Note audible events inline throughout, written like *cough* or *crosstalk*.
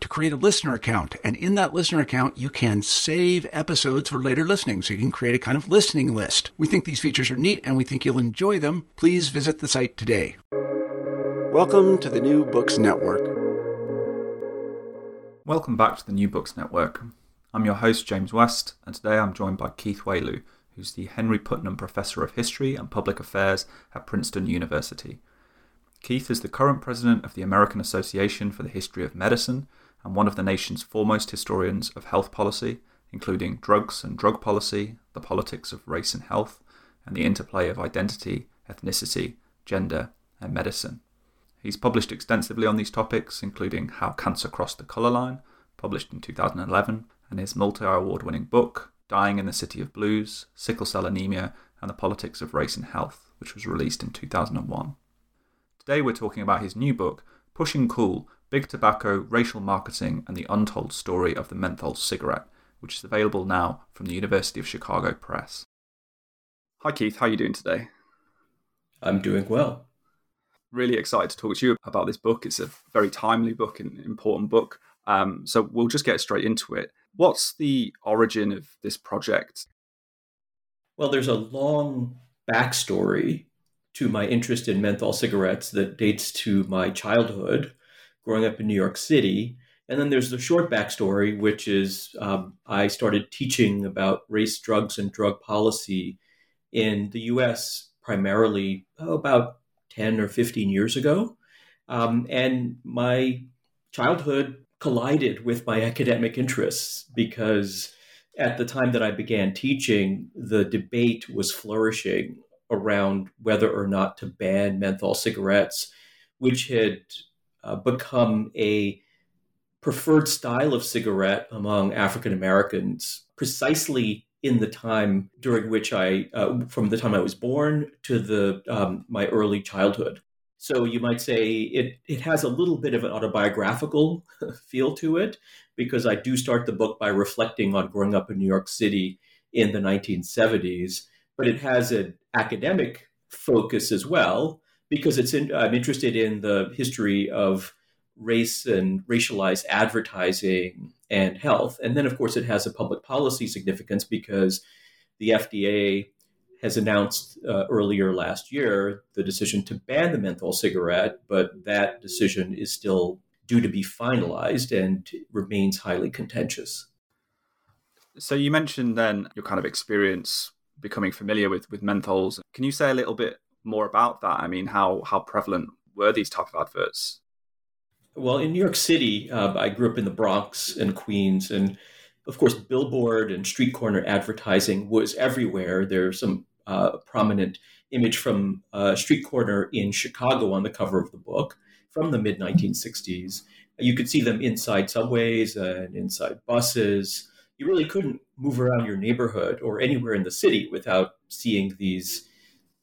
to create a listener account. And in that listener account, you can save episodes for later listening. So you can create a kind of listening list. We think these features are neat and we think you'll enjoy them. Please visit the site today. Welcome to the New Books Network. Welcome back to the New Books Network. I'm your host, James West, and today I'm joined by Keith Wailoo, who's the Henry Putnam Professor of History and Public Affairs at Princeton University. Keith is the current president of the American Association for the History of Medicine and one of the nation's foremost historians of health policy, including drugs and drug policy, the politics of race and health, and the interplay of identity, ethnicity, gender, and medicine. He's published extensively on these topics, including How Cancer Crossed the Colour Line, published in 2011, and his multi award winning book, Dying in the City of Blues Sickle Cell Anemia and the Politics of Race and Health, which was released in 2001. Today we're talking about his new book, Pushing Cool Big Tobacco, Racial Marketing, and the Untold Story of the Menthol Cigarette, which is available now from the University of Chicago Press. Hi, Keith. How are you doing today? I'm doing well. Really excited to talk to you about this book. It's a very timely book and important book. Um, so we'll just get straight into it. What's the origin of this project? Well, there's a long backstory to my interest in menthol cigarettes that dates to my childhood, growing up in New York City. And then there's the short backstory, which is um, I started teaching about race, drugs, and drug policy in the US primarily oh, about 10 or 15 years ago. Um, and my childhood collided with my academic interests because at the time that I began teaching, the debate was flourishing around whether or not to ban menthol cigarettes, which had uh, become a preferred style of cigarette among African Americans precisely in the time during which I, uh, from the time I was born to the um, my early childhood. So you might say it it has a little bit of an autobiographical *laughs* feel to it because I do start the book by reflecting on growing up in New York City in the 1970s, but it has an academic focus as well because it's in, I'm interested in the history of race and racialized advertising and health. And then, of course, it has a public policy significance because the FDA has announced uh, earlier last year the decision to ban the menthol cigarette, but that decision is still due to be finalized and remains highly contentious. So you mentioned then your kind of experience becoming familiar with with menthols. Can you say a little bit more about that? I mean, how how prevalent were these type of adverts? Well, in New York City, uh, I grew up in the Bronx and Queens, and of course, billboard and street corner advertising was everywhere. There's some uh, prominent image from a street corner in Chicago on the cover of the book from the mid 1960s. You could see them inside subways and inside buses. You really couldn't move around your neighborhood or anywhere in the city without seeing these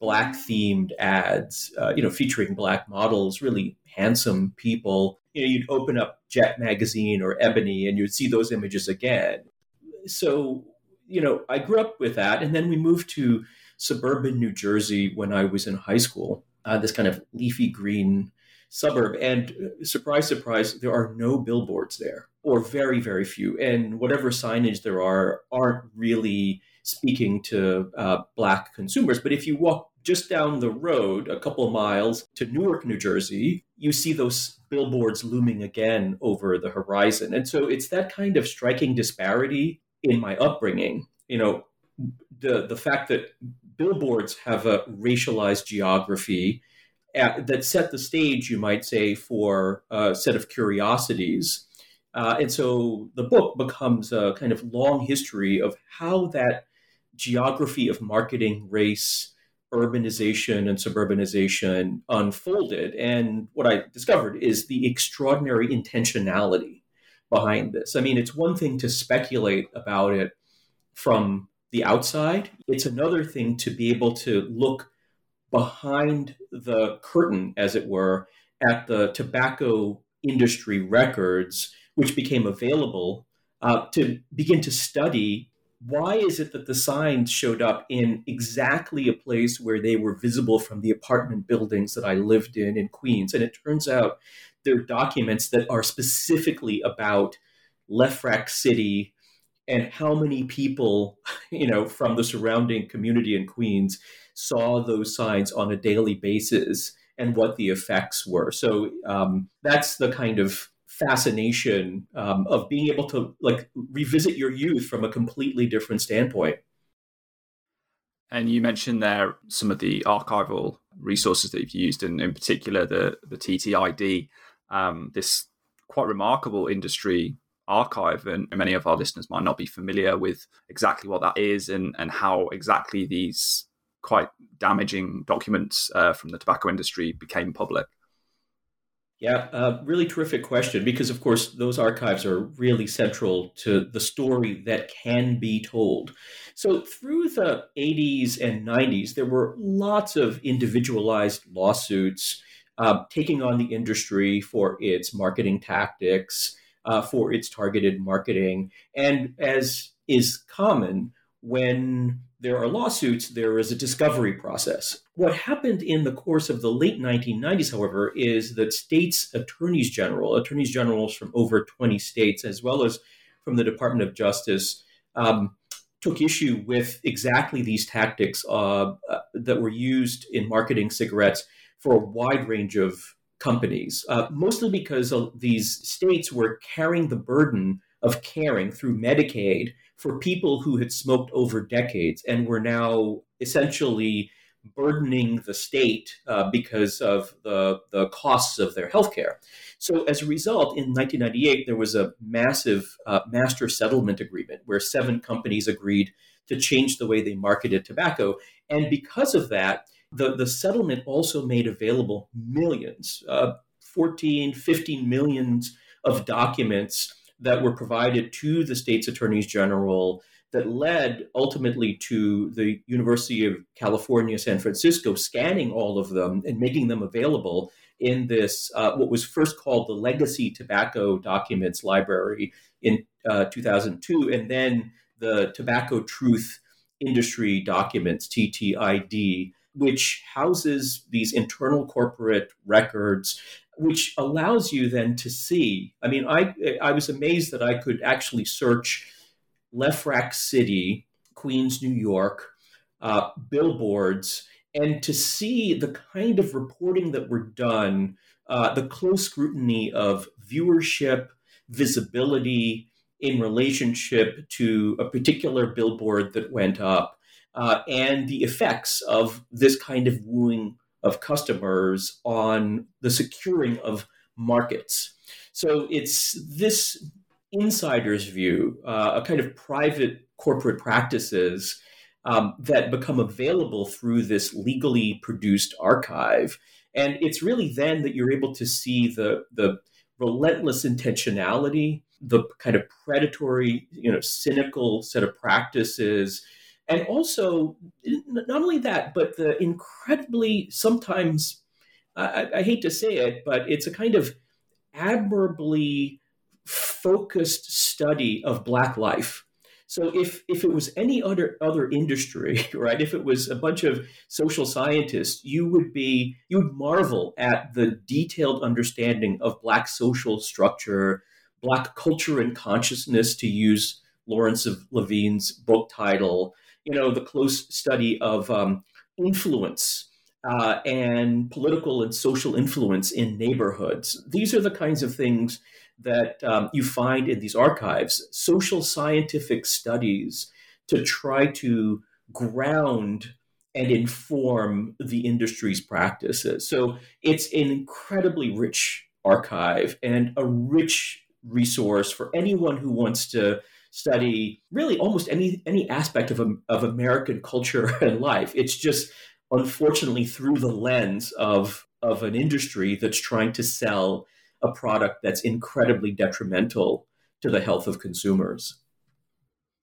black themed ads, uh, you know, featuring black models, really handsome people. You know, you'd open up Jet magazine or Ebony and you'd see those images again. So, you know, I grew up with that. And then we moved to suburban New Jersey when I was in high school. uh, this kind of leafy green suburb. And uh, surprise, surprise, there are no billboards there, or very, very few. And whatever signage there are aren't really speaking to uh, Black consumers. But if you walk just down the road a couple miles to Newark, New Jersey, you see those billboards looming again over the horizon. And so it's that kind of striking disparity in my upbringing. You know, the the fact that billboards have a racialized geography uh, that set the stage, you might say, for a set of curiosities. Uh, and so the book becomes a kind of long history of how that geography of marketing, race, urbanization, and suburbanization unfolded. And what I discovered is the extraordinary intentionality behind this. I mean, it's one thing to speculate about it from the outside, it's another thing to be able to look behind the curtain, as it were, at the tobacco industry records, which became available uh, to begin to study why is it that the signs showed up in exactly a place where they were visible from the apartment buildings that I lived in in Queens? And it turns out they're documents that are specifically about Lefrak City and how many people, *laughs* you know, from the surrounding community in Queens saw those signs on a daily basis and what the effects were. So um, that's the kind of fascination um, of being able to like revisit your youth from a completely different standpoint. And you mentioned there some of the archival resources that you've used, and in particular the the TTID, um, this quite remarkable industry archive. And many of our listeners might not be familiar with exactly what that is and and how exactly these quite damaging documents uh, from the tobacco industry became public. Yeah, uh, really terrific question because, of course, those archives are really central to the story that can be told. So, through the 80s and 90s, there were lots of individualized lawsuits uh, taking on the industry for its marketing tactics, uh, for its targeted marketing. And as is common, when there are lawsuits, there is a discovery process. What happened in the course of the late 1990s, however, is that states' attorneys general, attorneys generals from over 20 states, as well as from the Department of Justice, um, took issue with exactly these tactics uh, uh, that were used in marketing cigarettes for a wide range of companies, uh, mostly because these states were carrying the burden of caring through Medicaid for people who had smoked over decades and were now essentially burdening the state uh, because of the, the costs of their health care. So, as a result, in 1998, there was a massive uh, master settlement agreement where seven companies agreed to change the way they marketed tobacco. And because of that, the, the settlement also made available millions, uh, 14, 15 millions of documents that were provided to the state's attorneys general that led ultimately to the University of California, San Francisco scanning all of them and making them available in this, uh, what was first called the Legacy Tobacco Documents Library in uh, 2002, and then the Tobacco Truth Industry Documents, TTID, which houses these internal corporate records which allows you then to see. I mean, I I was amazed that I could actually search Lefrak City, Queens, New York, uh, billboards, and to see the kind of reporting that were done, uh, the close scrutiny of viewership, visibility in relationship to a particular billboard that went up, uh, and the effects of this kind of wooing of customers on the securing of markets. So it's this insider's view, uh, a kind of private corporate practices um, that become available through this legally produced archive. And it's really then that you're able to see the, the relentless intentionality, the kind of predatory, you know, cynical set of practices and also not only that, but the incredibly sometimes I, I, hate to say it, but it's a kind of admirably focused study of Black life. So if if it was any other other industry, *laughs* right? If it was a bunch of social scientists, you would be you would marvel at the detailed understanding of black social structure, black culture and consciousness to use Lawrence of Levine's book title, you know, the close study of um, influence uh, and political and social influence in neighborhoods. These are the kinds of things that um, you find in these archives, social scientific studies to try to ground and inform the industry's practices. So it's an incredibly rich archive and a rich resource for anyone who wants to study really almost any any aspect of, of American culture *laughs* and life. It's just unfortunately through the lens of of an industry that's trying to sell a product that's incredibly detrimental to the health of consumers.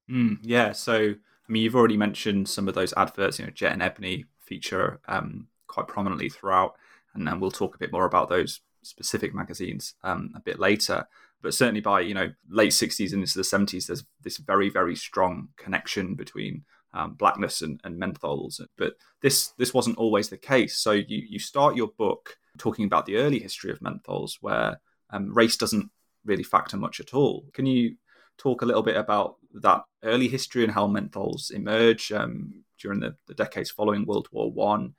Mm, yeah. So, I mean, you've already mentioned some of those adverts. You know, Jet and Ebony feature um, quite prominently throughout, and then we'll talk a bit more about those specific magazines um, a bit later. But certainly by you know late '60s and into the '70s, there's this very very strong connection between um, blackness and, and menthols. But this this wasn't always the case. So you you start your book talking about the early history of menthols, where um, race doesn't really factor much at all. Can you talk a little bit about that early history and how menthols emerge um, during the, the, decades following World War One?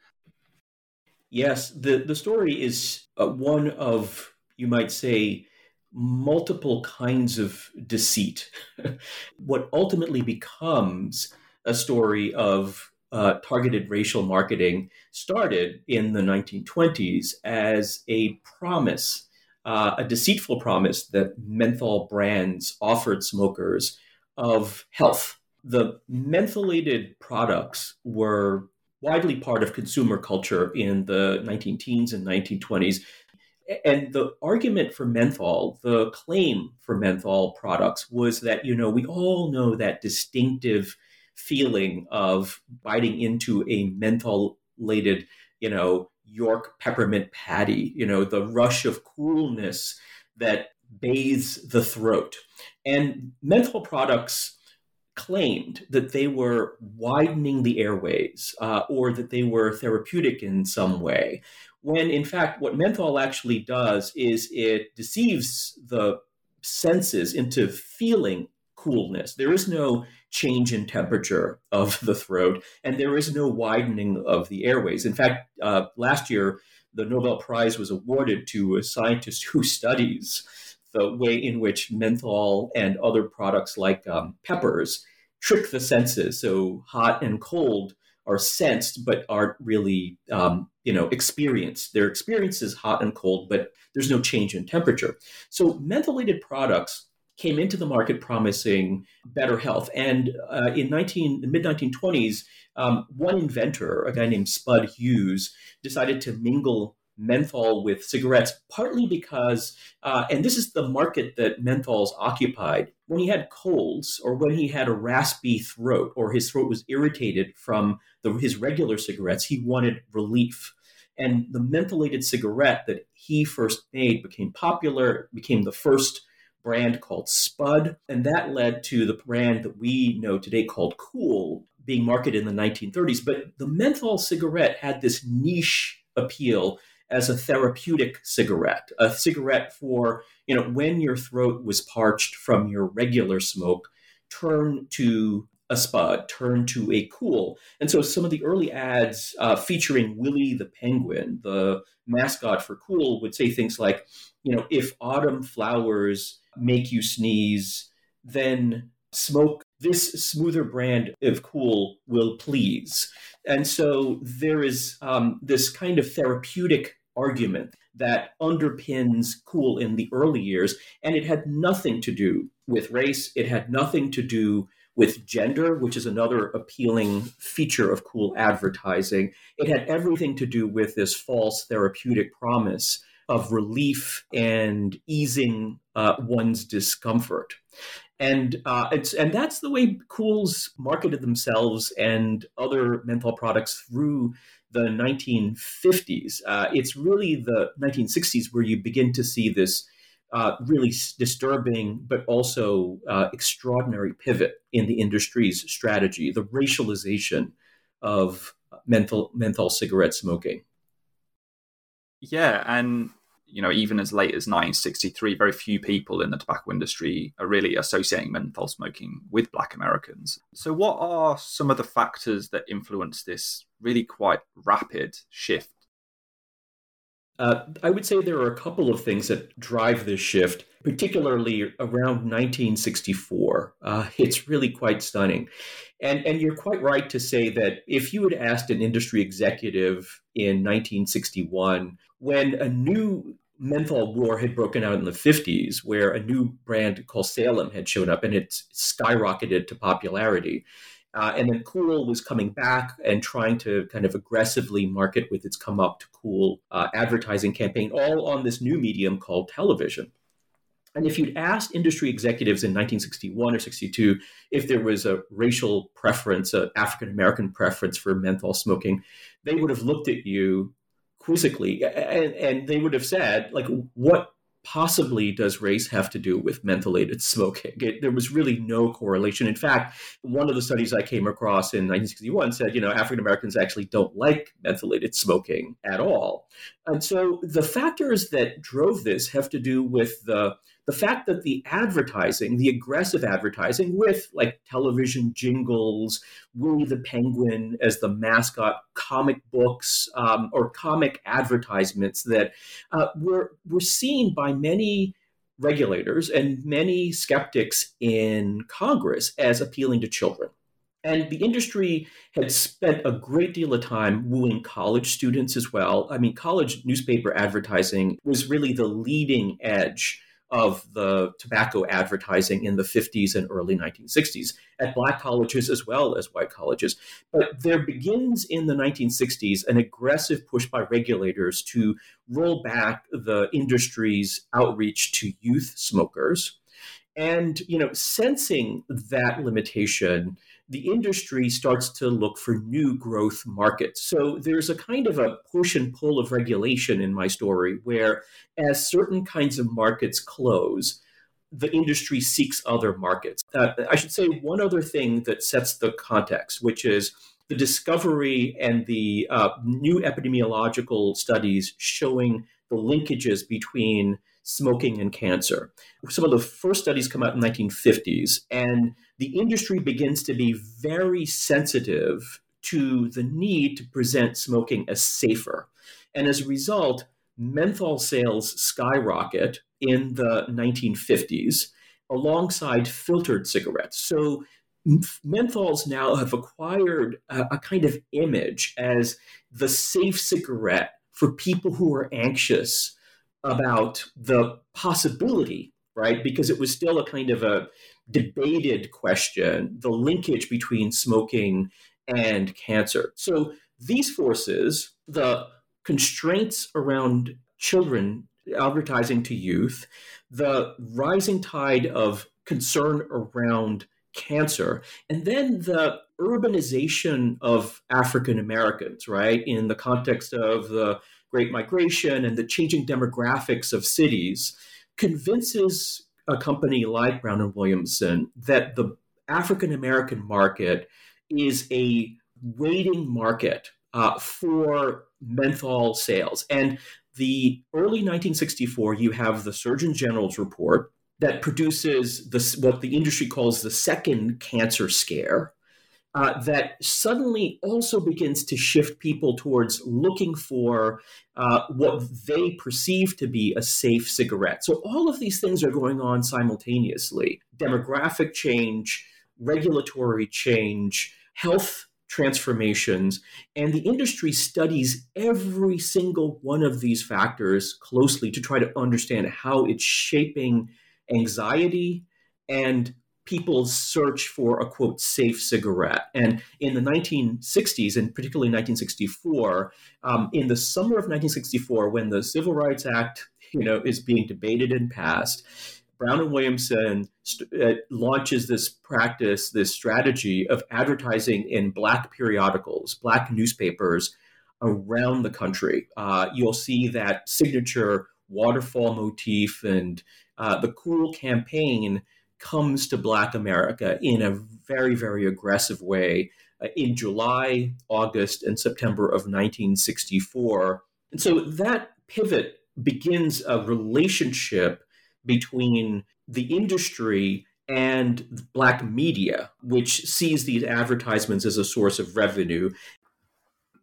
Yes, the the story is uh, one of you might say multiple kinds of deceit. *laughs* what ultimately becomes a story of uh, targeted racial marketing started in the 1920s as a promise, uh, a deceitful promise that menthol brands offered smokers of health. The mentholated products were widely part of consumer culture in the 19 teens and 1920s. And the argument for menthol, the claim for menthol products was that, you know, we all know that distinctive feeling of biting into a mentholated, you know, York peppermint patty, you know, the rush of coolness that bathes the throat. And menthol products claimed that they were widening the airways uh, or that they were therapeutic in some way. When in fact, what menthol actually does is it deceives the senses into feeling coolness. There is no change in temperature of the throat, and there is no widening of the airways. In fact, uh, last year, the Nobel Prize was awarded to a scientist who studies the way in which menthol and other products like um, peppers trick the senses. So hot and cold are sensed, but aren't really, um, you know, experienced. Their experience is hot and cold, but there's no change in temperature. So mentholated products came into the market promising better health. And uh, in 19, mid 1920s, um, one inventor, a guy named Spud Hughes, decided to mingle menthol with cigarettes, partly because, uh, and this is the market that menthols occupied, when he had colds or when he had a raspy throat or his throat was irritated from the, his regular cigarettes, he wanted relief. And the mentholated cigarette that he first made became popular, became the first brand called Spud, and that led to the brand that we know today called Kool being marketed in the 1930s. But the menthol cigarette had this niche appeal as a therapeutic cigarette, a cigarette for, you know, when your throat was parched from your regular smoke, turn to a spud, turn to a Kool. And so some of the early ads uh, featuring Willie the Penguin, the mascot for Kool, would say things like, you know, if autumn flowers make you sneeze, then smoke this smoother brand of Kool will please. And so there is um, this kind of therapeutic argument that underpins Kool in the early years. And it had nothing to do with race, it had nothing to do with gender, which is another appealing feature of Kool advertising. It had everything to do with this false therapeutic promise of relief and easing uh, one's discomfort. And uh, it's and that's the way Kools marketed themselves and other menthol products through the 1950s. Uh, it's really the 1960s where you begin to see this uh, really disturbing, but also uh, extraordinary pivot in the industry's strategy, the racialization of menthol, menthol cigarette smoking. Yeah, and you know, even as late as 1963, very few people in the tobacco industry are really associating menthol smoking with Black Americans. So, what are some of the factors that influence this really quite rapid shift uh, I would say there are a couple of things that drive this shift, particularly around 1964. Uh, it's really quite stunning. And, and you're quite right to say that if you had asked an industry executive in 1961, when a new menthol war had broken out in the 50s, where a new brand called Salem had shown up and it skyrocketed to popularity, uh, and then Kool was coming back and trying to kind of aggressively market with its come up to Kool uh, advertising campaign, all on this new medium called television. And if you'd asked industry executives in 1961 or 62 if there was a racial preference, an African American preference for menthol smoking, they would have looked at you quizzically and, and they would have said, like, what possibly does race have to do with mentholated smoking? It, there was really no correlation. In fact, one of the studies I came across in 1961 said, you know, African Americans actually don't like mentholated smoking at all. And so the factors that drove this have to do with the the fact that the advertising, the aggressive advertising with like television jingles, Willie the Penguin as the mascot, comic books, um, or comic advertisements that uh, were, were seen by many regulators and many skeptics in Congress as appealing to children. And the industry had spent a great deal of time wooing college students as well. I mean, college newspaper advertising was really the leading edge of the tobacco advertising in the 50s and early 1960s at black colleges as well as white colleges. But there begins in the 1960s an aggressive push by regulators to roll back the industry's outreach to youth smokers. And, you know, sensing that limitation, the industry starts to look for new growth markets. So there's a kind of a push and pull of regulation in my story where, as certain kinds of markets close, the industry seeks other markets. Uh, I should say one other thing that sets the context, which is the discovery and the uh, new epidemiological studies showing the linkages between smoking and cancer. Some of the first studies come out in the 1950s, and the industry begins to be very sensitive to the need to present smoking as safer. And as a result, menthol sales skyrocket in the 1950s alongside filtered cigarettes. So menthols now have acquired a, a, kind of image as the safe cigarette for people who are anxious about the possibility, right? Because it was still a kind of a debated question the linkage between smoking and cancer. So these forces, the constraints around children advertising to youth, the rising tide of concern around cancer, and then the urbanization of African Americans, right, in the context of the Great Migration and the changing demographics of cities, convinces a company like Brown and Williamson that the African American market is a waiting market uh, for menthol sales. And the early 1964, you have the Surgeon General's report that produces this, what the industry calls the second cancer scare, uh, that suddenly also begins to shift people towards looking for uh, what they perceive to be a safe cigarette. So all of these things are going on simultaneously demographic change, regulatory change, health transformations, and the industry studies every single one of these factors closely to try to understand how it's shaping anxiety and people's search for a quote safe cigarette. And in the 1960s, and particularly 1964, um, in the summer of 1964, when the Civil Rights Act you know is being debated and passed, Brown and Williamson st- uh, launches this practice, this strategy of advertising in black periodicals, black newspapers around the country. Uh, you'll see that signature waterfall motif and uh, the Kool campaign comes to Black America in a very, very aggressive way uh, in July, August, and September of 1964. And so that pivot begins a relationship between the industry and black media, which sees these advertisements as a source of revenue.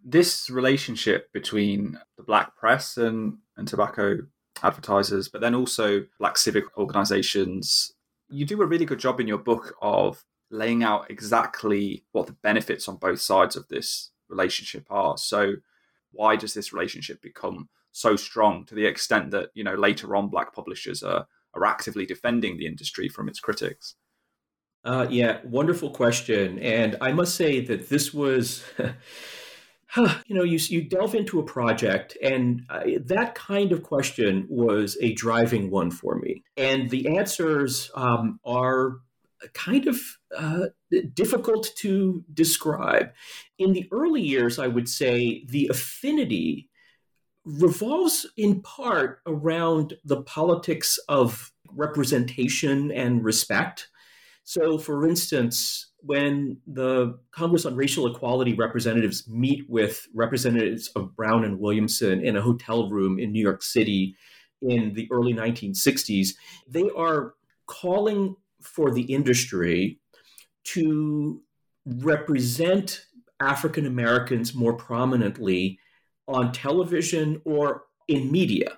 This relationship between the black press and, and tobacco advertisers, but then also black civic organizations, you do a really good job in your book of laying out exactly what the benefits on both sides of this relationship are. So, why does this relationship become so strong to the extent that you know later on black publishers are are actively defending the industry from its critics? Uh, yeah, wonderful question. And I must say that this was, *laughs* *sighs* you know, you, you delve into a project, and uh, that kind of question was a driving one for me. And the answers um, are kind of uh, difficult to describe. In the early years, I would say the affinity revolves in part around the politics of representation and respect. So, for instance, when the Congress on Racial Equality representatives meet with representatives of Brown and Williamson in a hotel room in New York City in the early 1960s, they are calling for the industry to represent African Americans more prominently on television or in media.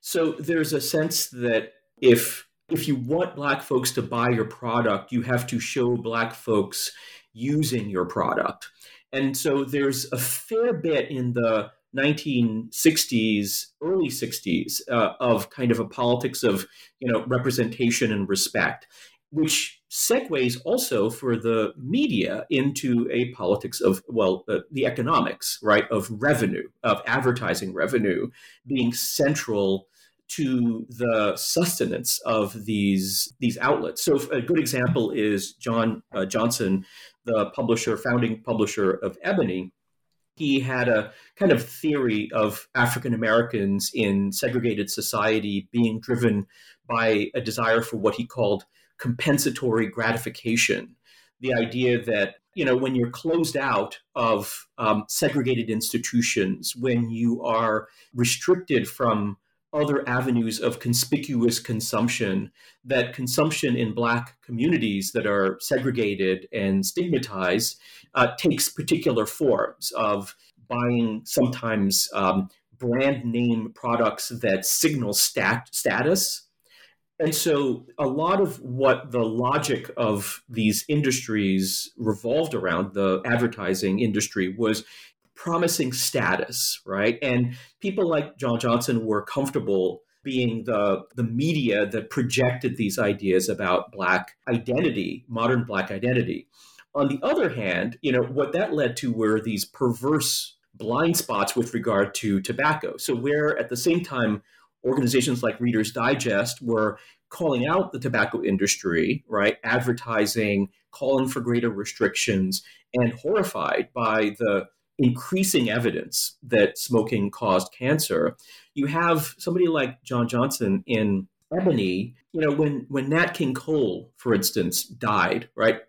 So there's a sense that if if you want black folks to buy your product, you have to show black folks using your product. And so there's a fair bit in the 1960s, early 60s, uh, of kind of a politics of you know representation and respect, which segues also for the media into a politics of well uh, the economics right of revenue of advertising revenue being central to the sustenance of these these outlets so a good example is john uh, johnson the publisher founding publisher of ebony he had a kind of theory of African Americans in segregated society being driven by a desire for what he called compensatory gratification. The idea that you know when you're closed out of um, segregated institutions, when you are restricted from other avenues of conspicuous consumption, that consumption in Black communities that are segregated and stigmatized uh, takes particular forms of buying sometimes um, brand name products that signal stat- status. And so a lot of what the logic of these industries revolved around, the advertising industry, was promising status, right? And people like John Johnson were comfortable being the the media that projected these ideas about black identity, modern black identity. On the other hand, you know, what that led to were these perverse blind spots with regard to tobacco. So where at the same time organizations like Reader's Digest were calling out the tobacco industry, right? Advertising, calling for greater restrictions, and horrified by the increasing evidence that smoking caused cancer. You have somebody like John Johnson in Ebony, you know, when when Nat King Cole, for instance, died, right?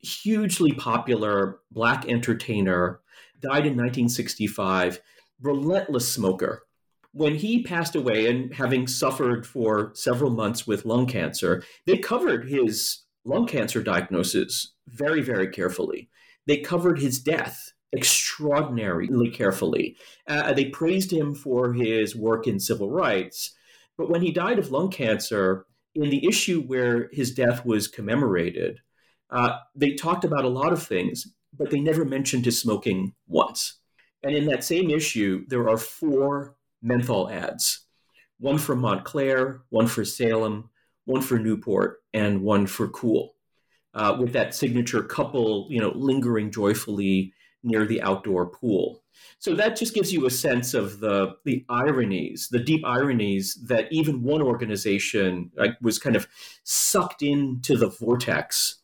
Hugely popular black entertainer, died in 1965, relentless smoker, when he passed away and having suffered for several months with lung cancer, they covered his lung cancer diagnosis very, very carefully. They covered his death extraordinarily carefully. Uh, they praised him for his work in civil rights. But when he died of lung cancer, in the issue where his death was commemorated, uh, they talked about a lot of things, but they never mentioned his smoking once. And in that same issue, there are four menthol ads one for Montclair, one for Salem, one for Newport, and one for Kool, uh, with that signature couple, you know, lingering joyfully near the outdoor pool. So that just gives you a sense of the the ironies, the deep ironies that even one organization like, was kind of sucked into the vortex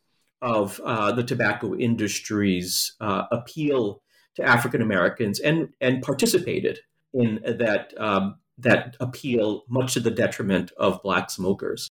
of uh, the tobacco industry's uh, appeal to African Americans and and participated in that um, that appeal much to the detriment of black smokers.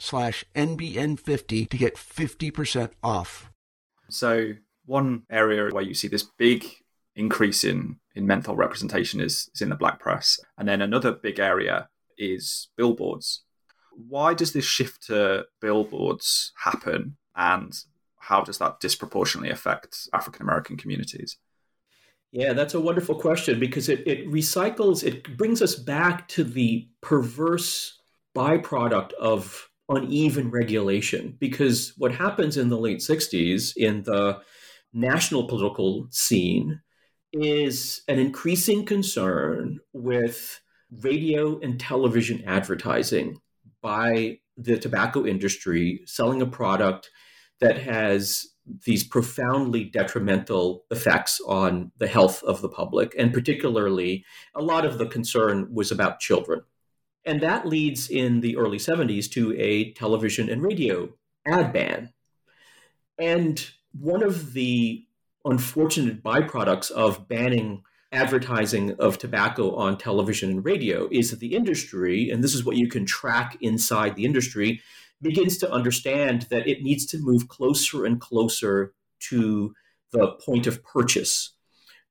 slash NBN50 to get 50% off. So one area where you see this big increase in, in menthol representation is, is in the black press. And then another big area is billboards. Why does this shift to billboards happen and how does that disproportionately affect African American communities? Yeah, that's a wonderful question because it, it recycles, it brings us back to the perverse byproduct of uneven regulation. Because what happens in the late 60s in the national political scene is an increasing concern with radio and television advertising by the tobacco industry selling a product that has these profoundly detrimental effects on the health of the public. And particularly, a lot of the concern was about children. And that leads in the early 70s to a television and radio ad ban. And one of the unfortunate byproducts of banning advertising of tobacco on television and radio is that the industry, and this is what you can track inside the industry, begins to understand that it needs to move closer and closer to the point of purchase.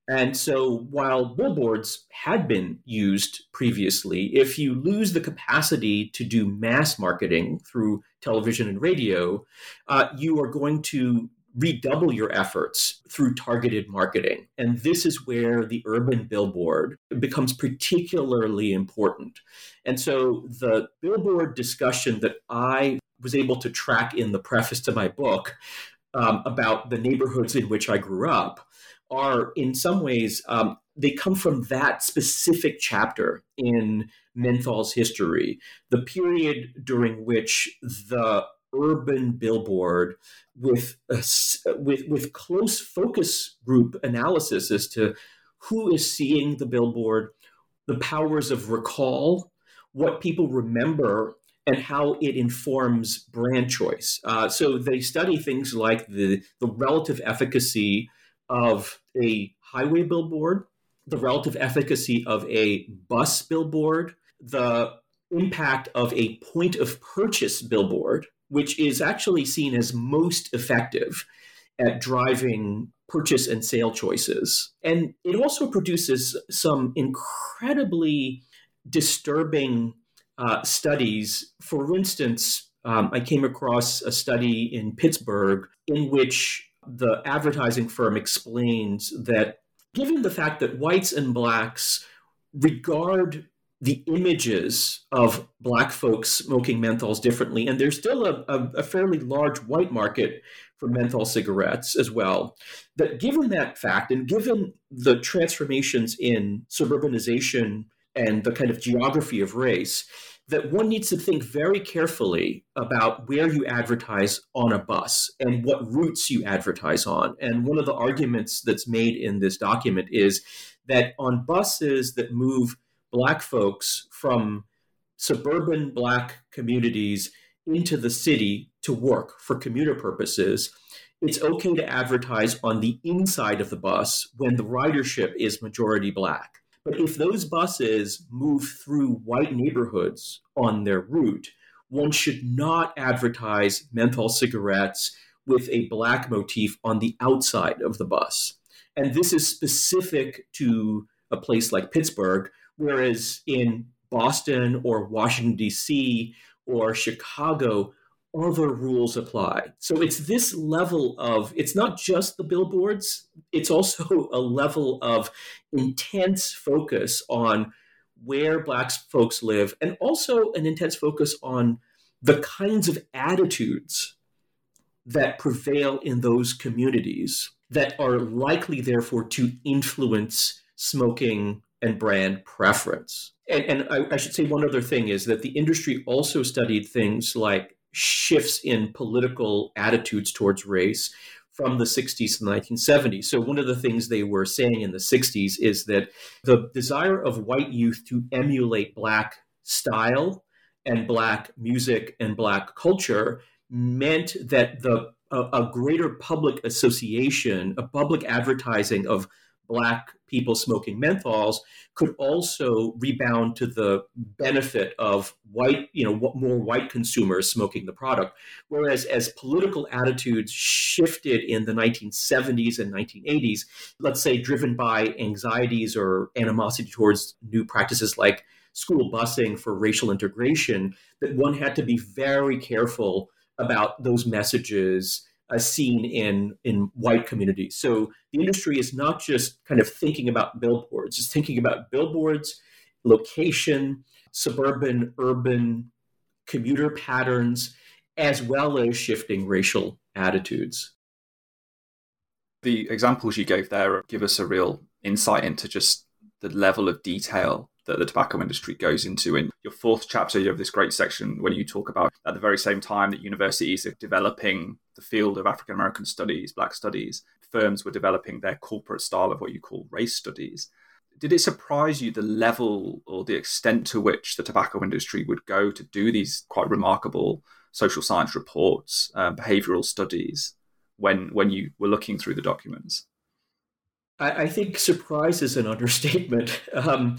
And so while billboards had been used previously, if you lose the capacity to do mass marketing through television and radio, uh, you are going to redouble your efforts through targeted marketing. And this is where the urban billboard becomes particularly important. And so the billboard discussion that I was able to track in the preface to my book um, about the neighborhoods in which I grew up are in some ways um, they come from that specific chapter in menthol's history the period during which the urban billboard with a, with with close focus group analysis as to who is seeing the billboard the powers of recall what people remember and how it informs brand choice. Uh, so they study things like the, the relative efficacy of a highway billboard, the relative efficacy of a bus billboard, the impact of a point of purchase billboard, which is actually seen as most effective at driving purchase and sale choices. And it also produces some incredibly disturbing uh, studies. For instance, um, I came across a study in Pittsburgh in which the advertising firm explains that given the fact that whites and blacks regard the images of black folks smoking menthols differently, and there's still a, a, a, fairly large white market for menthol cigarettes as well. That given that fact, and given the transformations in suburbanization and the kind of geography of race, that one needs to think very carefully about where you advertise on a bus and what routes you advertise on. And one of the arguments that's made in this document is that on buses that move Black folks from suburban Black communities into the city to work for commuter purposes, it's okay to advertise on the inside of the bus when the ridership is majority Black. But if those buses move through white neighborhoods on their route, one should not advertise menthol cigarettes with a black motif on the outside of the bus. And this is specific to a place like Pittsburgh, whereas in Boston or Washington, D.C. or Chicago, other rules apply. So it's this level of, it's not just the billboards, it's also *laughs* a level of intense focus on where Black folks live and also an intense focus on the kinds of attitudes that prevail in those communities that are likely, therefore, to influence smoking and brand preference. And, and I, I, should say one other thing is that the industry also studied things like shifts in political attitudes towards race from the 60s to the 1970s. So, one of the things they were saying in the 60s is that the desire of white youth to emulate Black style and Black music and Black culture meant that the a, a greater public association, a public advertising of black people smoking menthols could also rebound to the benefit of white, you know, more white consumers smoking the product. Whereas as political attitudes shifted in the 1970s and 1980s, let's say driven by anxieties or animosity towards new practices like school busing for racial integration, that one had to be very careful about those messages seen in in white communities. So the industry is not just kind of thinking about billboards; it's thinking about billboards, location, suburban, urban, commuter patterns, as well as shifting racial attitudes. The examples you gave there give us a real insight into just the level of detail that the tobacco industry goes into. In your fourth chapter, you have this great section when you talk about at the very same time that universities are developing the field of African American studies, Black studies, firms were developing their corporate style of what you call race studies. Did it surprise you the level or the extent to which the tobacco industry would go to do these quite remarkable social science reports, uh, behavioral studies, when when you were looking through the documents? I, I think surprise is an understatement. *laughs* Um,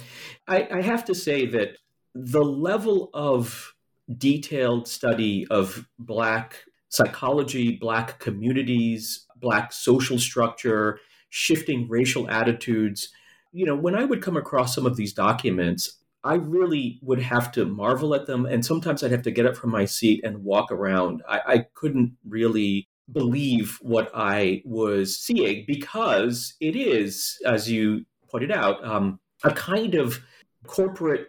I, I have to say that the level of detailed study of Black psychology, Black communities, Black social structure, shifting racial attitudes. You know, when I would come across some of these documents, I really would have to marvel at them. And sometimes I'd have to get up from my seat and walk around. I, I couldn't really believe what I was seeing because it is, as you pointed out, um, a kind of corporate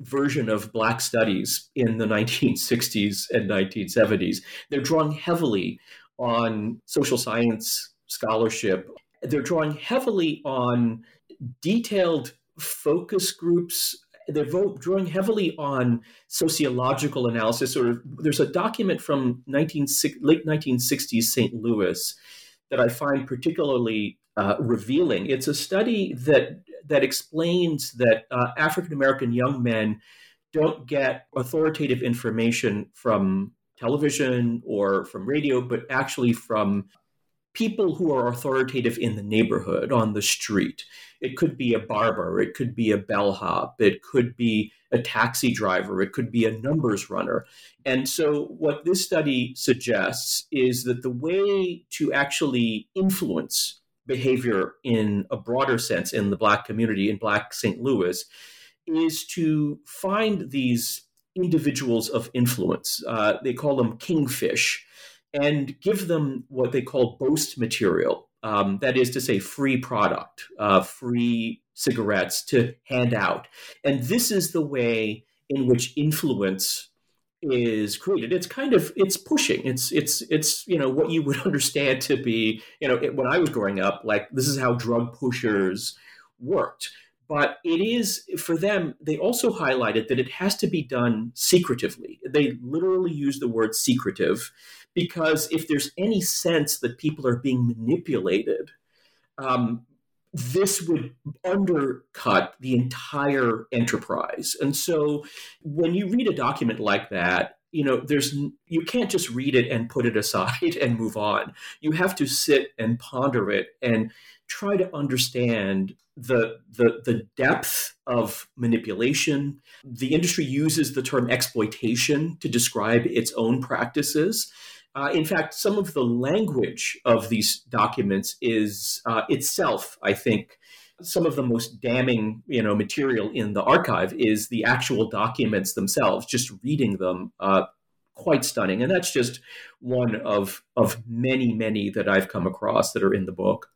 version of Black studies in the *laughs* 1960s and 1970s. They're drawing heavily on social science scholarship. They're drawing heavily on detailed focus groups they're drawing heavily on sociological analysis. Or there's a document from 19, late 1960s St. Louis that I find particularly uh, revealing. It's a study that that explains that uh, African American young men don't get authoritative information from television or from radio, but actually from people who are authoritative in the neighborhood, on the street. It could be a barber, it could be a bellhop, it could be a taxi driver, it could be a numbers runner. And so, what this study suggests is that the way to actually influence behavior in a broader sense in the Black community, in Black St. Louis, is to find these individuals of influence. Uh, they call them kingfish and give them what they call boast material. Um, that is to say, free product, uh, free cigarettes to hand out. And this is the way in which influence is created. It's kind of it's pushing. It's it's it's you know what you would *laughs* understand to be you know it, when I was growing up, like this is how drug pushers worked. But it is for them. They also highlighted that it has to be done secretively. They literally use the word secretive because if there's any sense that people are being manipulated, um, this would undercut the entire enterprise. And so when you read a document like that, you know, there's you can't just read it and put it *laughs* aside and move on. You have to sit and ponder it and try to understand the the the depth of manipulation. The industry uses the term exploitation to describe its own practices. Uh, in fact, some of the language of these documents is uh, itself, I think, some of the most damning, you know, material in the archive is the actual documents themselves. Just reading them, uh, quite stunning, and that's just one of of many, many that I've come across that are in the book.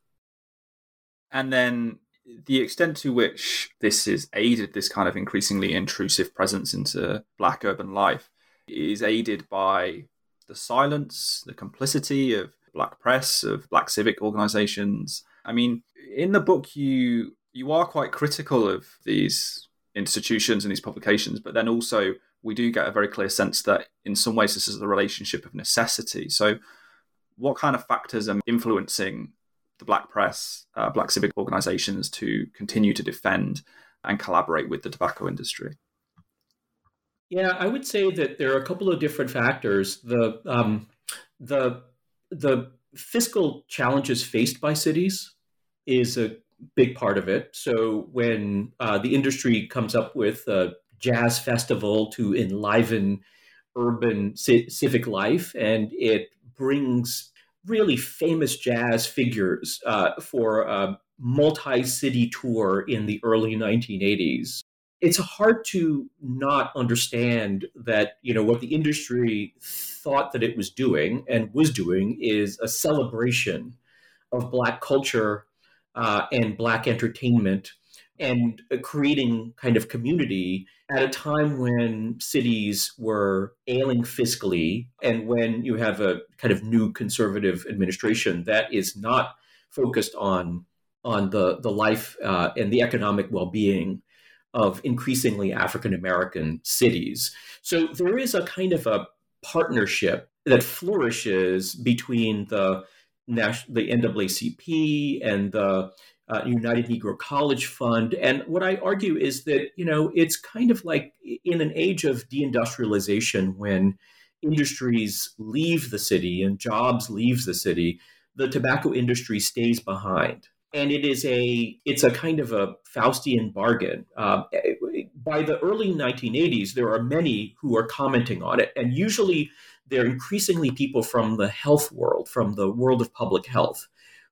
And then the extent to which this has aided this kind of increasingly intrusive presence into black urban life is aided by the silence, the complicity of black press, of black civic organizations. I mean, in the book you you are quite critical of these institutions and these publications, but then also we do get a very clear sense that in some ways this is the relationship of necessity. So what kind of factors are influencing the black press, uh, black civic organizations to continue to defend and collaborate with the tobacco industry? Yeah, I would say that there are a couple of different factors. The um, the the fiscal challenges faced by cities is a big part of it. So when uh, the industry comes up with a jazz festival to enliven urban c- civic life, and it brings really famous jazz figures uh, for a multi-city tour in the early 1980s it's hard to not understand that you know what the industry thought that it was doing and was doing is a celebration of black culture uh, and black entertainment and creating kind of community at a time when cities were ailing fiscally and when you have a kind of new conservative administration that is not focused on on the the life uh, and the economic well-being of increasingly African American cities. So there is a kind of a partnership that flourishes between the the NAACP and the uh, United Negro College Fund. And what I argue is that, you know, it's kind of like in an age of deindustrialization when industries leave the city and jobs leaves the city, the tobacco industry stays behind and it is a it's a kind of a Faustian bargain. Um, by the early 1980s, there are many who are commenting on it, and usually they're increasingly people from the health world, from the world of public health,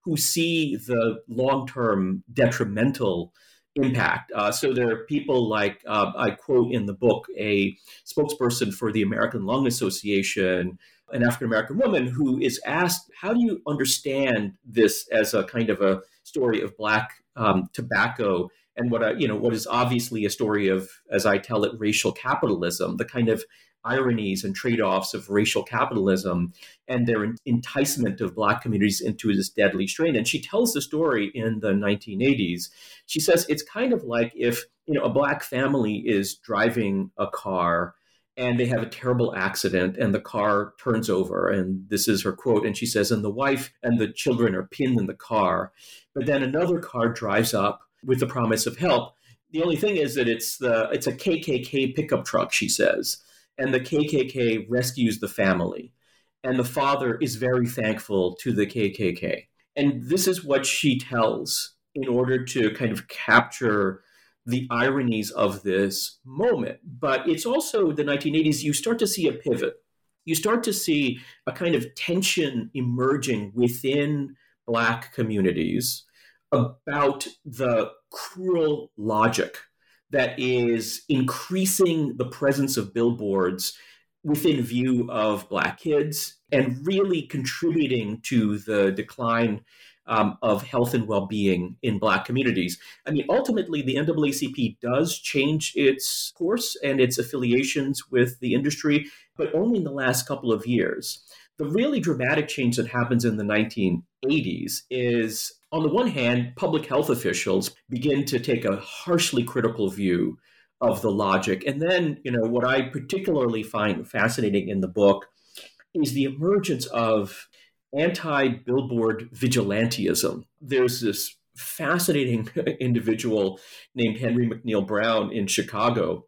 who see the long-term detrimental impact. Uh, so there are people like uh, I quote in the book a spokesperson for the American Lung Association an African American woman who is asked, How do you understand this as a kind of a story of Black um, tobacco? And what I, you know, what is obviously a story of, as I tell it, racial capitalism, the kind of ironies and trade-offs of racial capitalism and their enticement of black communities into this deadly strain. And she tells the story in the 1980s she says it's kind of like if you know a black family is driving a car and they have a terrible accident and the car turns over and this is her quote and she says and the wife and the children are pinned in the car but then another car drives up with the promise of help. The only thing is that it's the it's a KKK pickup truck she says and the KKK rescues the family and the father is very thankful to the KKK and this is what she tells in order to kind of capture the ironies of this moment. But it's also the 1980s, you start to see a pivot. You start to see a kind of tension emerging within Black communities about the cruel logic that is increasing the presence of billboards within view of Black kids and really contributing to the decline um, of health and well-being in Black communities. I mean, ultimately, the NAACP does change its course and its affiliations with the industry, but only in the last couple of years. The really dramatic change that happens in the 1980s is, on the one hand, public health officials begin to take a harshly critical view of the logic. And then, you know, what I particularly find fascinating in the book is the emergence of anti billboard vigilantism. There's this fascinating *laughs* individual named Henry McNeil Brown in Chicago,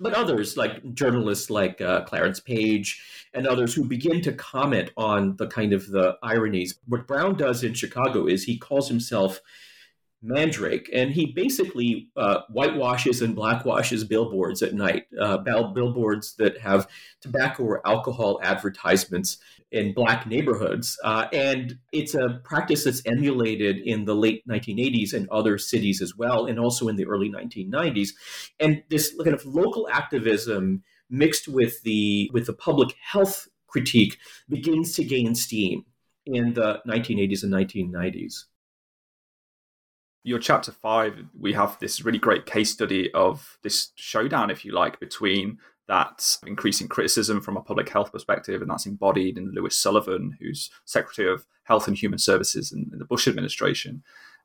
but others like journalists like uh, Clarence Page and others who begin to comment on the kind of the ironies. What Brown does in Chicago is he calls himself Mandrake, and he basically uh, whitewashes and blackwashes billboards at night, uh, billboards that have tobacco or alcohol advertisements in black neighborhoods. Uh, and it's a practice that's emulated in the late 1980s and other cities as well, and also in the early 1990s. And this kind of local activism mixed with the with the public health critique begins to gain steam in the 1980s and 1990s your chapter five, we have this really great case study of this showdown, if you like, between that increasing criticism from a public health perspective, and that's embodied in Louis Sullivan, who's Secretary of Health and Human Services in, in the Bush administration.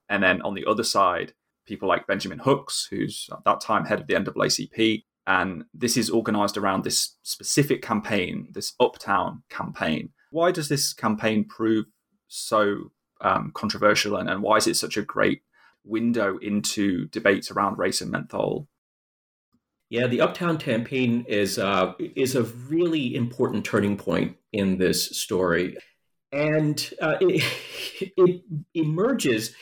And then on the other side, people like Benjamin Hooks, who's at that time head of the NAACP. And this is organized around this specific campaign, this Uptown campaign. Why does this campaign prove so um, controversial and, and why is it such a great window into debates around race and menthol. Yeah, the Uptown campaign is uh, is a really important turning point in this story, and uh, it, *laughs* it emerges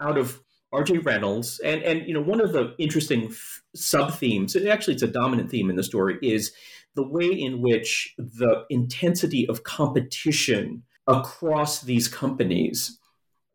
out of R.J. Reynolds, and and you know one of the interesting sub themes, and actually it's a dominant theme in the story, is the way in which the intensity of competition across these companies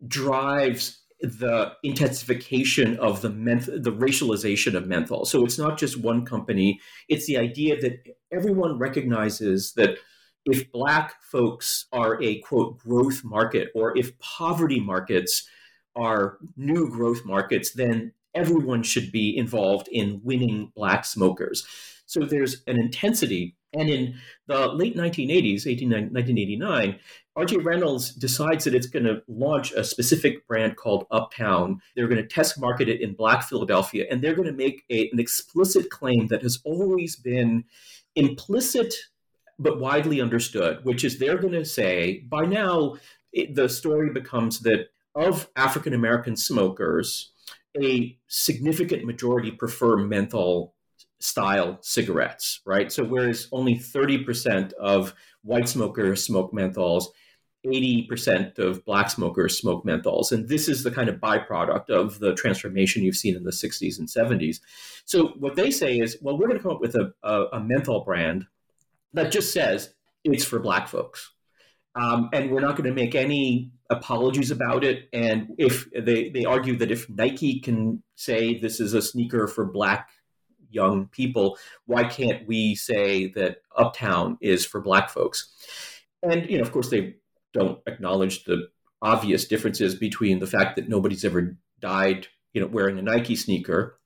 drives the intensification of the menth- the racialization of menthol. So it's not just one company. It's the idea that everyone recognizes that if black folks are a quote growth market or if poverty markets are new growth markets, then everyone should be involved in winning black smokers. So there's an intensity. And in the late 1980s, 18, 1989, RJ Reynolds decides that it's going to launch a specific brand called Uptown. They're going to test market it in Black Philadelphia, and they're going to make a, an explicit claim that has always been implicit but widely understood, which is they're going to say by now it, the story becomes that of African American smokers, a significant majority prefer menthol style cigarettes, right? So whereas only 30% of white smokers smoke menthols, 80% of black smokers smoke menthols. And this is the kind of byproduct of the transformation you've seen in the 60s and 70s. So, what they say is, well, we're going to come up with a, a, a menthol brand that just says it's for black folks. Um, and we're not going to make any apologies about it. And if they, they argue that if Nike can say this is a sneaker for black young people, why can't we say that Uptown is for black folks? And you know, of course, they don't acknowledge the obvious differences between the fact that nobody's ever died, you know, wearing a Nike sneaker.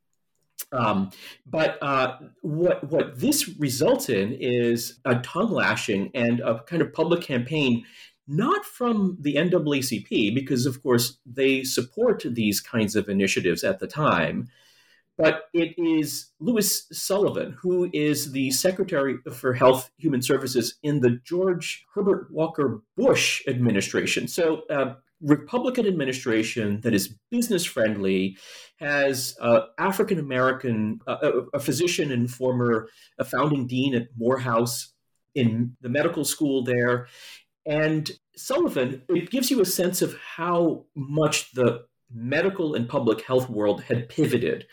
Um, but uh, what what this results in is a tongue lashing and a kind of public campaign, not from the NAACP because of course they support these kinds of initiatives at the time, but it is Louis Sullivan, who is the Secretary for Health Human Services in the George Herbert Walker Bush administration. So, uh, Republican administration that is business friendly, has uh, African American, uh, a physician and former a founding dean at Morehouse in the medical school there. And Sullivan, it gives you a sense of how much the medical and public health world had pivoted,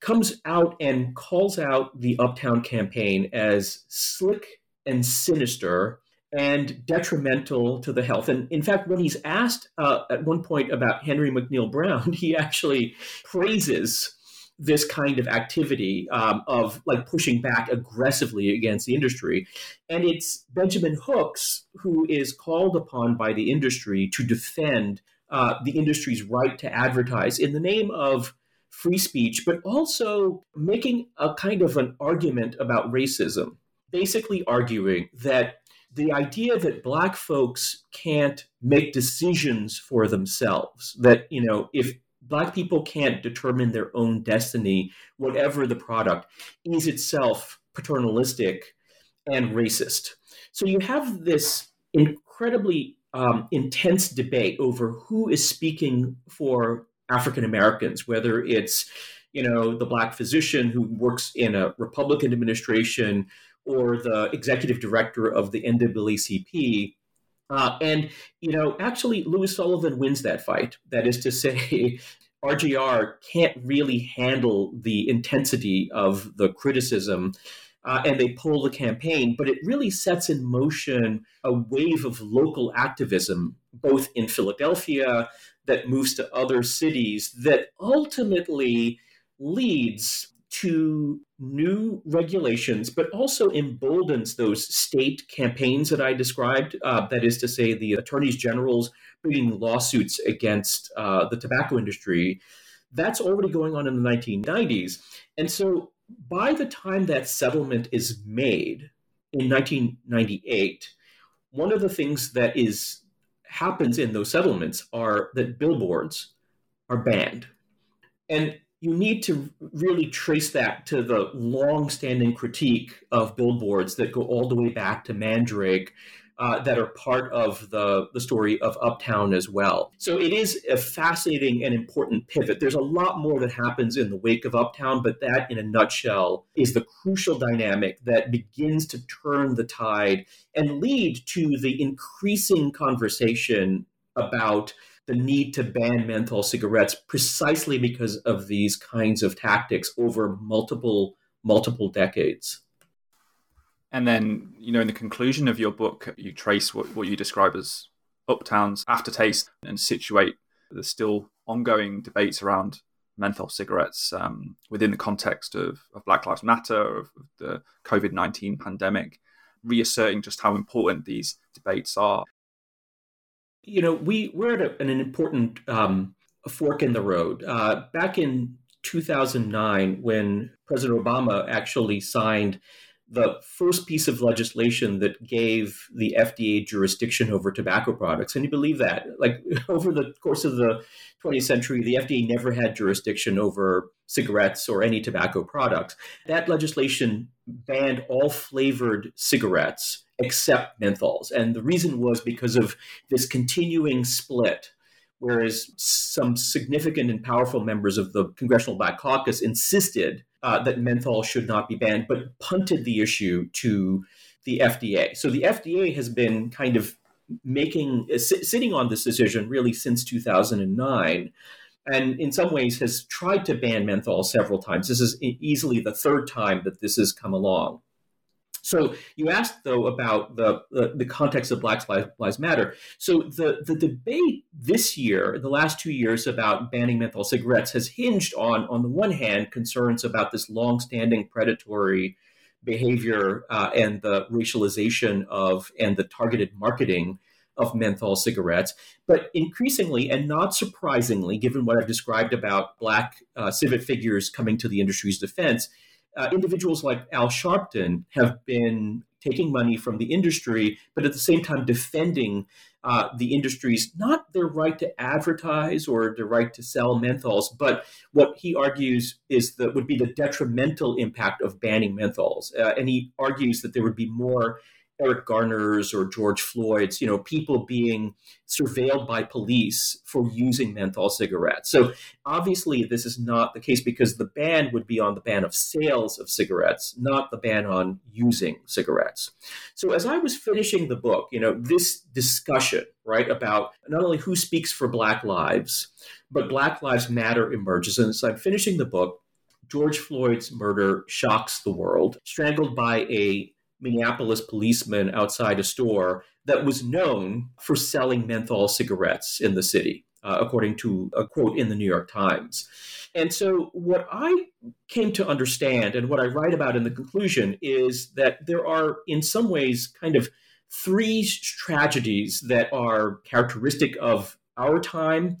comes out and calls out the Uptown campaign as slick and sinister and detrimental to the health. And in fact, when he's asked uh, at one point about Henry McNeil Brown, *laughs* he actually praises this kind of activity um, of like pushing back aggressively against the industry. And it's Benjamin Hooks who is called upon by the industry to defend uh, the industry's right to advertise in the name of free speech, but also making a kind of an argument about racism, basically arguing that the idea that black folks can't make decisions for themselves, that, you know, if black people can't determine their own destiny, whatever the product, is itself paternalistic and racist. So you have this incredibly um, intense debate over who is speaking for African Americans, whether it's you know the black physician who works in a Republican administration or the executive director of the NAACP. Uh, and you know, actually, Louis Sullivan wins that fight. That is to say, *laughs* RJR can't really handle the intensity of the criticism. Uh, and they pull the campaign, but it really sets in motion a wave of local activism, both in Philadelphia, that moves to other cities, that ultimately leads to new regulations, but also emboldens those state campaigns that I described. Uh, that is to say, the attorneys generals bringing lawsuits against uh, the tobacco industry. That's already going on in the 1990s. And so by the time that settlement is made in 1998, one of the things that is happens in those settlements are that billboards are banned. And you need to really trace that to the long-standing critique of billboards that go all the way back to Mandrake, uh, that are part of the, the story of Uptown as well. So it is a fascinating and important pivot. There's a lot more that happens in the wake of Uptown, but that, in a nutshell, is the crucial dynamic that begins to turn the tide and lead to the increasing conversation about the need to ban menthol cigarettes precisely because of these kinds of tactics over multiple multiple decades. And then, you know, in the conclusion of your book, you trace what, what you describe as Uptown's aftertaste and situate the still ongoing debates around menthol cigarettes um, within the context of, of Black Lives Matter, of, the COVID 19 pandemic, reasserting just how important these debates are you know, we we're at a, an important um, fork in the road. Uh, back in 2009, when President Obama actually signed the first piece of legislation that gave the FDA jurisdiction over tobacco products. Can you believe that? Like *laughs* over the course of the 20th century, the FDA never had jurisdiction over cigarettes or any tobacco products. That legislation banned all flavored cigarettes except menthols. And the reason was because of this continuing split whereas some significant and powerful members of the Congressional Black Caucus insisted uh, that menthol should not be banned, but punted the issue to the FDA. So the FDA has been kind of making uh, sitting on this decision really since 2009 and in some ways has tried to ban menthol several times this is easily the third time that this has come along so you asked though about the, the, the context of Black Lives Matter. So the the debate this year, the last two years about banning menthol cigarettes, has hinged on on the one hand concerns about this long-standing predatory behavior uh, and the racialization of and the targeted marketing of menthol cigarettes. But increasingly, and not surprisingly, given what I've described about Black uh, civic figures coming to the industry's defense, uh, individuals like Al Sharpton have been taking money from the industry, but at the same time defending uh, the industry's not their right to advertise or their right to sell menthols, but what he argues is that would be the detrimental impact of banning menthols. Uh, and he argues that there would be more Eric Garner's or George Floyd's, you know, people being surveilled by police for using menthol cigarettes. So obviously, this is not the case because the ban would be on the ban of sales of cigarettes, not the ban on using cigarettes. So as I was finishing the book, you know, this discussion, right, about not only who speaks for Black lives, but Black Lives Matter emerges. And as I'm finishing the book, George Floyd's murder shocks the world, strangled by a Minneapolis policeman outside a store that was known for selling menthol cigarettes in the city, uh, according to a quote in the New York Times. And so, what I came to understand and what I write about in the conclusion is that there are, in some ways, kind of three tragedies that are characteristic of our time.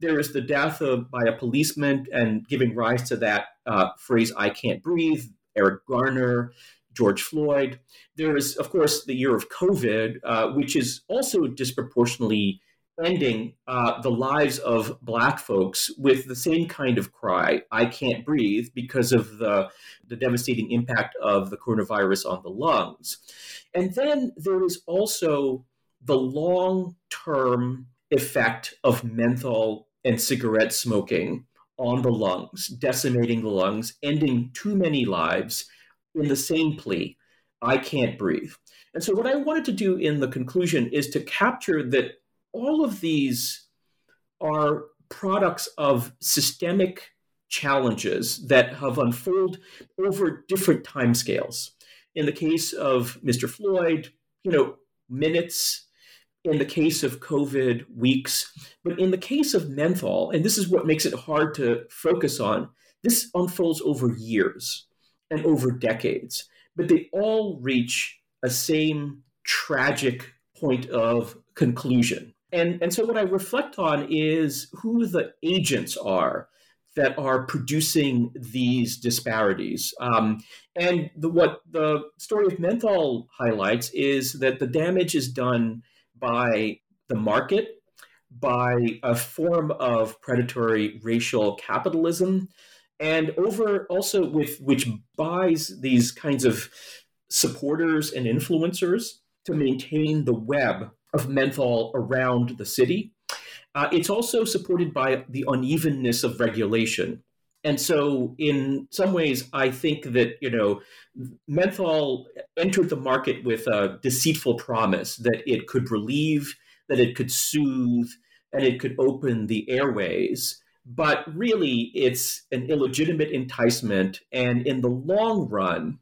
There is the death of by a policeman and giving rise to that uh, phrase "I can't breathe." Eric Garner, George Floyd. There is, of course, the year of COVID, uh, which is also disproportionately ending uh, the lives of Black folks with the same kind of cry, I can't breathe, because of the, the devastating impact of the coronavirus on the lungs. And then there is also the long term effect of menthol and cigarette smoking on the lungs, decimating the lungs, ending too many lives in the same plea I can't breathe. And so, what I wanted to do in the conclusion is to capture that all of these are products of systemic challenges that have unfolded over different timescales. In the case of Mr. Floyd, you know, minutes. In the case of COVID, weeks. But in the case of menthol, and this is what makes it hard to focus on, this unfolds over years and over decades. But they all reach a same tragic point of conclusion. And, and so what I reflect on is who the agents are that are producing these disparities. Um, and the, what the story of menthol highlights is that the damage is done by the market, by a form of predatory racial capitalism, and over also with which buys these kinds of supporters and influencers to maintain the web of menthol around the city. Uh, it's also supported by the unevenness of regulation. And so, in some ways, I think that you know, menthol entered the market with a deceitful promise that it could relieve, that it could soothe, and it could open the airways. But really, it's an illegitimate enticement, and in the long run,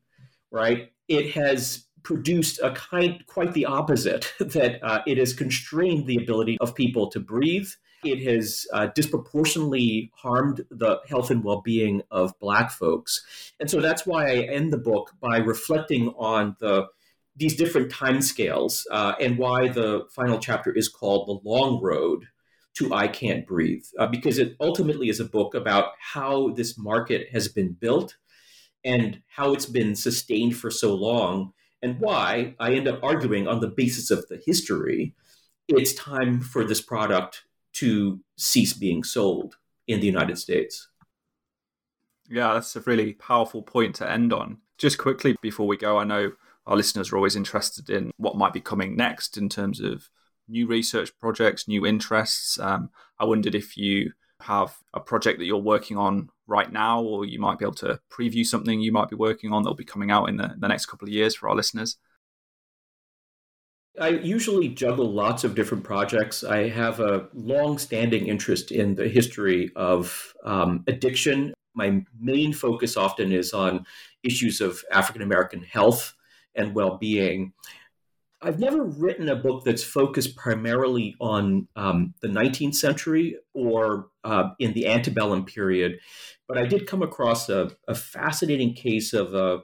right, it has produced a kind quite the opposite *laughs* that uh, it has constrained the ability of people to breathe. It has uh, disproportionately harmed the health and well-being of black folks. And so that's why i end the book by reflecting on the these different timescales uh, and why the final chapter is called the long road to i can't breathe uh, because it ultimately is a book about how this market has been built and how it's been sustained for so long and why I end up arguing on the basis of the history, it's time for this product to cease being sold in the United States. Yeah, that's a really powerful point to end on. Just quickly before we go, I know our listeners are always interested in what might be coming next in terms of new research projects, new interests. Um, I wondered if you have a project that you're working on right now, or you might be able to preview something you might be working on that'll be coming out in the, the next couple of years for our listeners? I usually juggle lots of different projects. I have a long standing interest in the history of um, addiction. My main focus often is on issues of African American health and well being. I've never written a book that's focused primarily on um, the 19th century or uh, in the antebellum period, but I did come across a, a fascinating case of a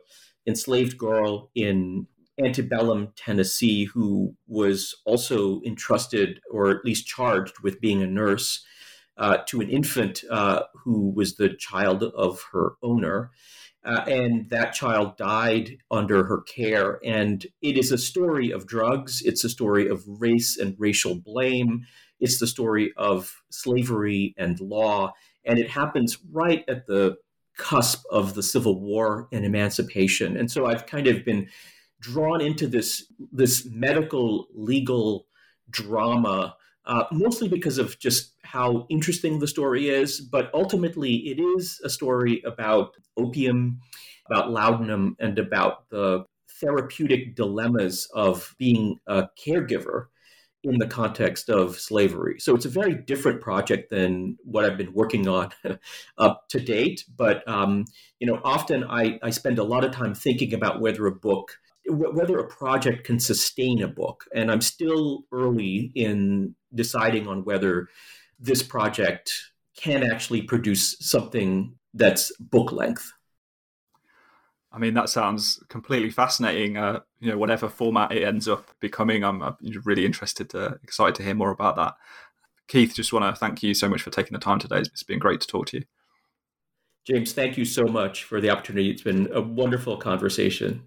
enslaved girl in antebellum Tennessee who was also entrusted or at least charged with being a nurse uh, to an infant uh, who was the child of her owner. Uh, and that child died under her care. And it is a story of drugs, it's a story of race and racial blame, it's the story of slavery and law. And it happens right at the cusp of the Civil War and emancipation. And so I've kind of been drawn into this, this medical legal drama uh, mostly because of just how interesting the story is. But ultimately, it is a story about opium, about laudanum, and about the therapeutic dilemmas of being a caregiver in the context of slavery. So it's a very different project than what I've been working on *laughs* up to date. But um, you know, often I, I spend a lot of time thinking about whether a book whether a project can sustain a book. And I'm still early in deciding on whether this project can actually produce something that's book length. I mean, that sounds completely fascinating. Uh, you know, whatever format it ends up becoming, I'm, I'm really interested to, excited to hear more about that. Keith, just want to thank you so much for taking the time today. It's been great to talk to you. James, thank you so much for the opportunity. It's been a wonderful conversation.